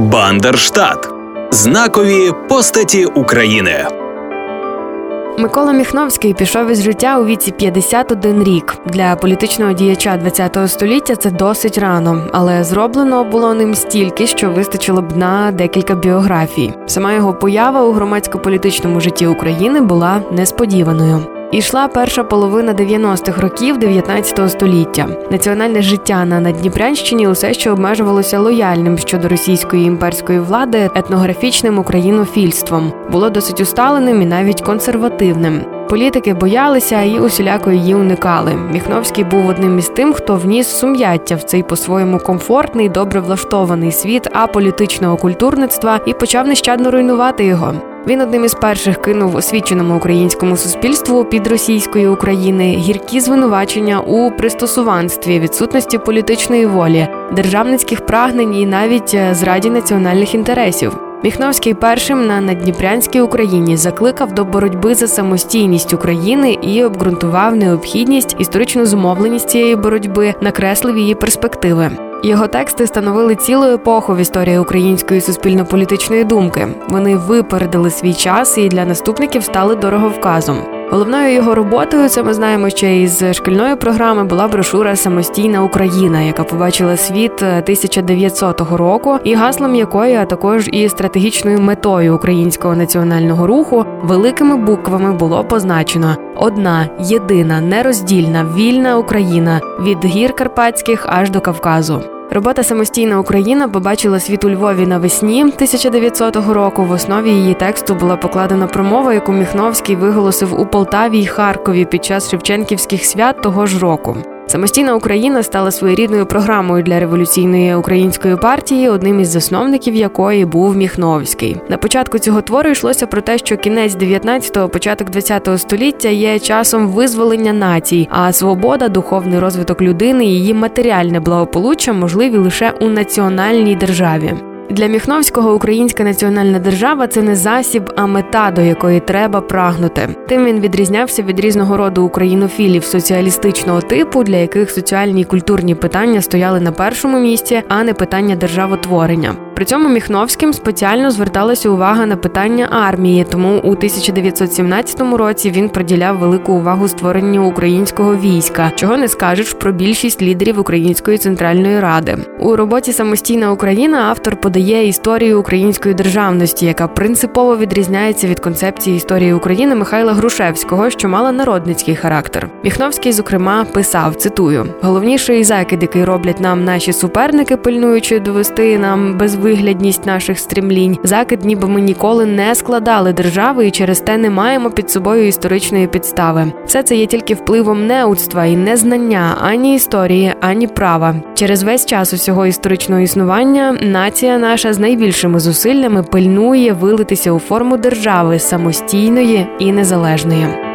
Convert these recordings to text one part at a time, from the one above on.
Бандерштат знакові постаті України. Микола Міхновський пішов із життя у віці 51 рік. Для політичного діяча ХХ століття це досить рано, але зроблено було ним стільки, що вистачило б на декілька біографій. Сама його поява у громадсько-політичному житті України була несподіваною. Ішла перша половина 90-х років 19 століття. Національне життя на Надніпрянщині усе ще обмежувалося лояльним щодо російської імперської влади етнографічним українофільством, було досить усталеним і навіть консервативним. Політики боялися і усіляко її уникали. Міхновський був одним із тим, хто вніс сум'яття в цей по-своєму комфортний, добре влаштований світ аполітичного культурництва і почав нещадно руйнувати його. Він одним із перших кинув освіченому українському суспільству під російської України гіркі звинувачення у пристосуванстві, відсутності політичної волі, державницьких прагнень і навіть е, зраді національних інтересів. Міхновський першим на Надніпрянській Україні закликав до боротьби за самостійність України і обґрунтував необхідність історичну зумовленість цієї боротьби, накреслив її перспективи. Його тексти становили цілу епоху в історії української суспільно-політичної думки. Вони випередили свій час і для наступників стали дороговказом. Головною його роботою, це ми знаємо ще із шкільної програми, була брошура Самостійна Україна, яка побачила світ 1900 року, і гаслом якої, а також і стратегічною метою українського національного руху, великими буквами було позначено: одна, єдина, нероздільна, вільна Україна від гір Карпатських аж до Кавказу. Робота Самостійна Україна побачила світ у Львові навесні 1900 року. В основі її тексту була покладена промова, яку Міхновський виголосив у Полтаві й Харкові під час Шевченківських свят того ж року. Самостійна Україна стала своєрідною програмою для революційної української партії, одним із засновників якої був Міхновський. На початку цього твору йшлося про те, що кінець 19-го, початок 20-го століття є часом визволення націй, а свобода, духовний розвиток людини, її матеріальне благополуччя можливі лише у національній державі. Для Міхновського українська національна держава це не засіб, а мета, до якої треба прагнути. Тим він відрізнявся від різного роду українофілів соціалістичного типу, для яких соціальні і культурні питання стояли на першому місці, а не питання державотворення. При цьому Міхновським спеціально зверталася увага на питання армії, тому у 1917 році він приділяв велику увагу створенню українського війська, чого не скажеш про більшість лідерів Української центральної ради. У роботі Самостійна Україна автор подає історію української державності, яка принципово відрізняється від концепції історії України Михайла Грушевського, що мала народницький характер. Міхновський, зокрема, писав: цитую: головніший закид, який роблять нам наші суперники, пильнуючи довести нам безвиглядність наших стрімлінь, закид, ніби ми ніколи не складали держави і через те не маємо під собою історичної підстави. Все це є тільки впливом неудства і незнання ані історії, ані права. Через весь час усього історичного існування нація наша з найбільшими зусиллями пильнує вилитися у форму держави самостійної і незалежної належної.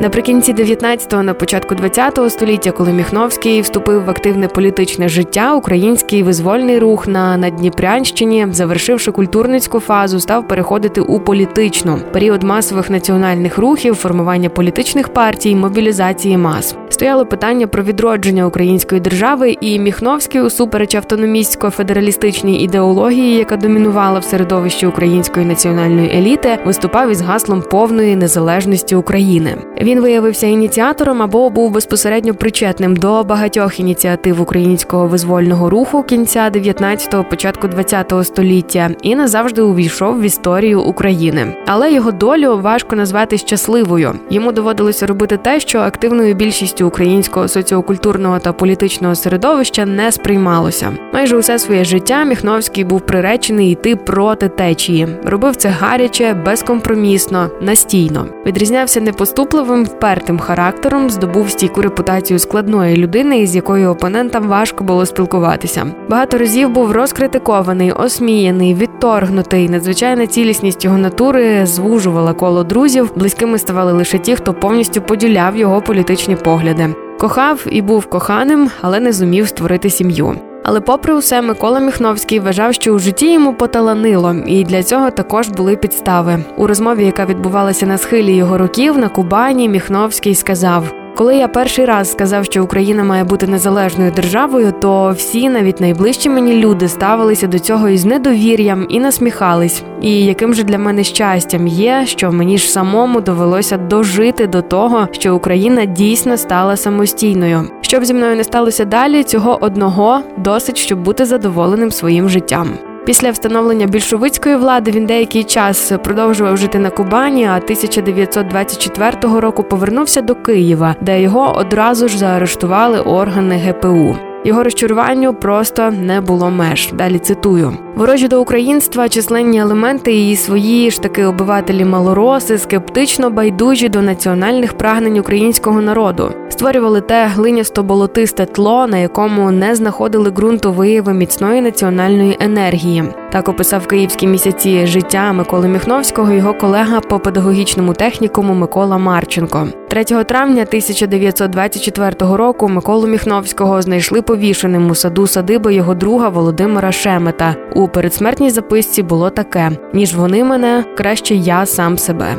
Наприкінці 19-го, на початку 20-го століття, коли Міхновський вступив в активне політичне життя, український визвольний рух на Надніпрянщині, завершивши культурницьку фазу, став переходити у політичну період масових національних рухів, формування політичних партій, мобілізації мас. Стояло питання про відродження української держави, і Міхновський, усупереч автономістсько-федералістичній ідеології, яка домінувала в середовищі української національної еліти, виступав із гаслом повної незалежності України. Він виявився ініціатором або був безпосередньо причетним до багатьох ініціатив українського визвольного руху кінця 19-го, початку 20-го століття і назавжди увійшов в історію України. Але його долю важко назвати щасливою. Йому доводилося робити те, що активною більшістю українського соціокультурного та політичного середовища не сприймалося. Майже усе своє життя Міхновський був приречений йти проти течії. Робив це гаряче, безкомпромісно, настійно. Відрізнявся непоступливим Своїм впертим характером здобув стійку репутацію складної людини, із якою опонентам важко було спілкуватися. Багато разів був розкритикований, осміяний, відторгнутий. Надзвичайна цілісність його натури звужувала коло друзів. Близькими ставали лише ті, хто повністю поділяв його політичні погляди. Кохав і був коханим, але не зумів створити сім'ю. Але, попри усе, Микола Міхновський вважав, що у житті йому поталанило, і для цього також були підстави. У розмові, яка відбувалася на схилі його років на Кубані, Міхновський сказав. Коли я перший раз сказав, що Україна має бути незалежною державою, то всі, навіть найближчі мені люди, ставилися до цього із недовір'ям і насміхались. І яким же для мене щастям є, що мені ж самому довелося дожити до того, що Україна дійсно стала самостійною. Щоб зі мною не сталося далі, цього одного досить, щоб бути задоволеним своїм життям. Після встановлення більшовицької влади він деякий час продовжував жити на Кубані, а 1924 року повернувся до Києва, де його одразу ж заарештували органи ГПУ. Його розчаруванню просто не було меж. Далі цитую: ворожі до українства, численні елементи і свої ж таки обивателі малороси, скептично байдужі до національних прагнень українського народу, створювали те глинясто болотисте тло, на якому не знаходили ґрунту вияви міцної національної енергії. Так описав київські місяці життя Миколи Міхновського його колега по педагогічному технікуму Микола Марченко. 3 травня 1924 року Миколу Міхновського знайшли повішеним у саду садиби його друга Володимира Шемета. У передсмертній записці було таке: ніж вони мене краще я сам себе.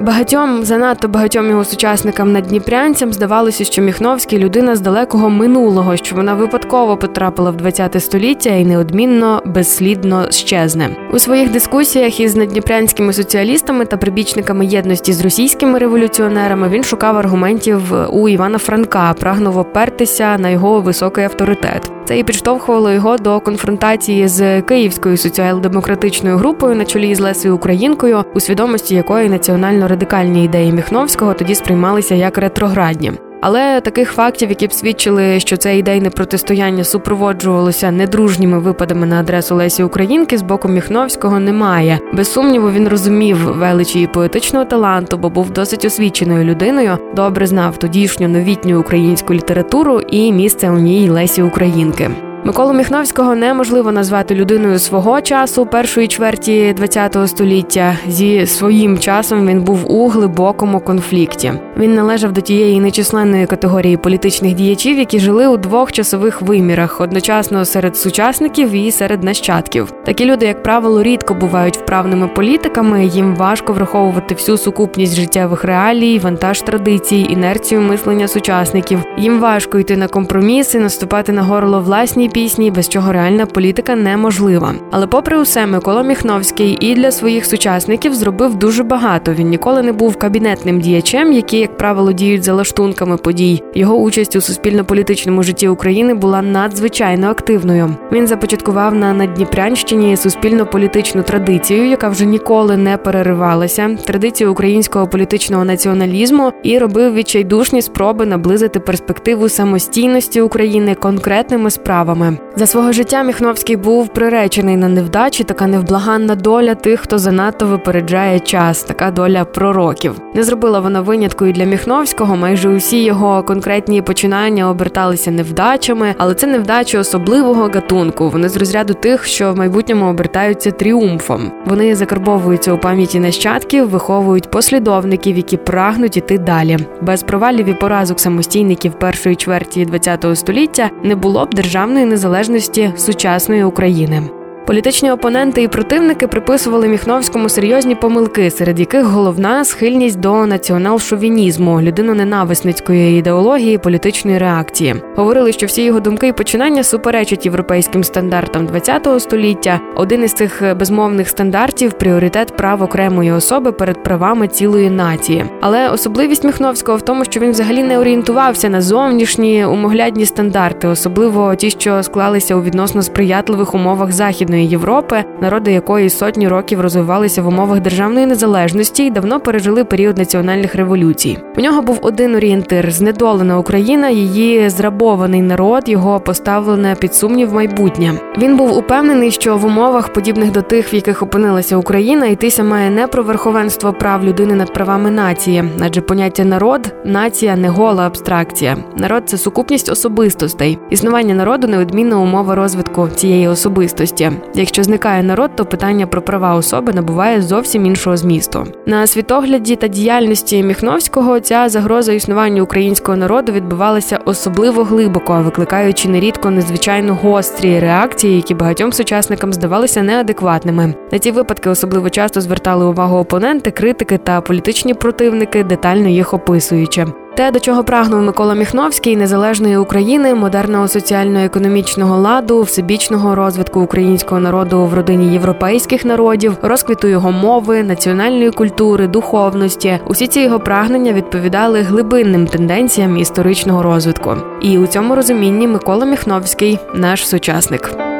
Багатьом занадто багатьом його сучасникам надніпрянцям здавалося, що Міхновський людина з далекого минулого, що вона випадково потрапила в ХХ століття і неодмінно безслідно щезне у своїх дискусіях із надніпрянськими соціалістами та прибічниками єдності з російськими революціонерами. Він шукав аргументів у Івана Франка, прагнув опертися на його високий авторитет. Це і підштовхувало його до конфронтації з київською соціал-демократичною групою на чолі з Лесою Українкою, у свідомості якої національно-радикальні ідеї Міхновського тоді сприймалися як ретроградні. Але таких фактів, які б свідчили, що це ідейне протистояння супроводжувалося недружніми випадами на адресу Лесі Українки з боку Міхновського, немає. Без сумніву, він розумів величі і поетичного таланту, бо був досить освіченою людиною, добре знав тодішню новітню українську літературу і місце у ній Лесі Українки. Миколу Міхновського неможливо назвати людиною свого часу першої чверті ХХ століття. Зі своїм часом він був у глибокому конфлікті. Він належав до тієї нечисленної категорії політичних діячів, які жили у двох часових вимірах одночасно серед сучасників і серед нащадків. Такі люди, як правило, рідко бувають вправними політиками. Їм важко враховувати всю сукупність життєвих реалій, вантаж традицій, інерцію мислення сучасників. Їм важко йти на компроміси, наступати на горло власній пісні, без чого реальна політика неможлива. Але, попри усе, Микола Міхновський і для своїх сучасників зробив дуже багато. Він ніколи не був кабінетним діячем, які, як правило, діють за лаштунками подій. Його участь у суспільно-політичному житті України була надзвичайно активною. Він започаткував на Надніпрянщині суспільно-політичну традицію, яка вже ніколи не переривалася. Традицію українського політичного націоналізму і робив відчайдушні спроби наблизити перспективу самостійності України конкретними справами справами. За свого життя Міхновський був приречений на невдачі, така невблаганна доля тих, хто занадто випереджає час, така доля пророків. Не зробила вона винятку і для Міхновського. Майже усі його конкретні починання оберталися невдачами, але це невдачі особливого гатунку. Вони з розряду тих, що в майбутньому обертаються тріумфом. Вони закарбовуються у пам'яті нащадків, виховують послідовників, які прагнуть іти далі. Без провалів і поразок самостійників першої чверті ХХ століття не було б державної незалежності сучасної України. Політичні опоненти і противники приписували Міхновському серйозні помилки, серед яких головна схильність до націонал-шовінізму, людиноненависницької ідеології, політичної реакції. Говорили, що всі його думки і починання суперечать європейським стандартам ХХ століття. Один із цих безмовних стандартів пріоритет прав окремої особи перед правами цілої нації. Але особливість Міхновського в тому, що він взагалі не орієнтувався на зовнішні умоглядні стандарти, особливо ті, що склалися у відносно сприятливих умовах західної. Західної Європи, народи якої сотні років розвивалися в умовах державної незалежності і давно пережили період національних революцій. У нього був один орієнтир знедолена Україна, її зрабований народ, його поставлене під сумнів майбутнє. Він був упевнений, що в умовах, подібних до тих, в яких опинилася Україна, йтися має не про верховенство прав людини над правами нації, адже поняття народ, нація не гола абстракція. Народ це сукупність особистостей. Існування народу неодмінна умова розвитку цієї особистості. Якщо зникає народ, то питання про права особи набуває зовсім іншого змісту. На світогляді та діяльності Міхновського ця загроза існуванню українського народу відбувалася особливо глибоко, викликаючи нерідко незвичайно гострі реакції, які багатьом сучасникам здавалися неадекватними. На ці випадки особливо часто звертали увагу опоненти, критики та політичні противники, детально їх описуючи. Те, до чого прагнув Микола Міхновський, незалежної України, модерного соціально-економічного ладу, всебічного розвитку українського народу в родині європейських народів, розквіту його мови, національної культури, духовності. Усі ці його прагнення відповідали глибинним тенденціям історичного розвитку. І у цьому розумінні Микола Міхновський наш сучасник.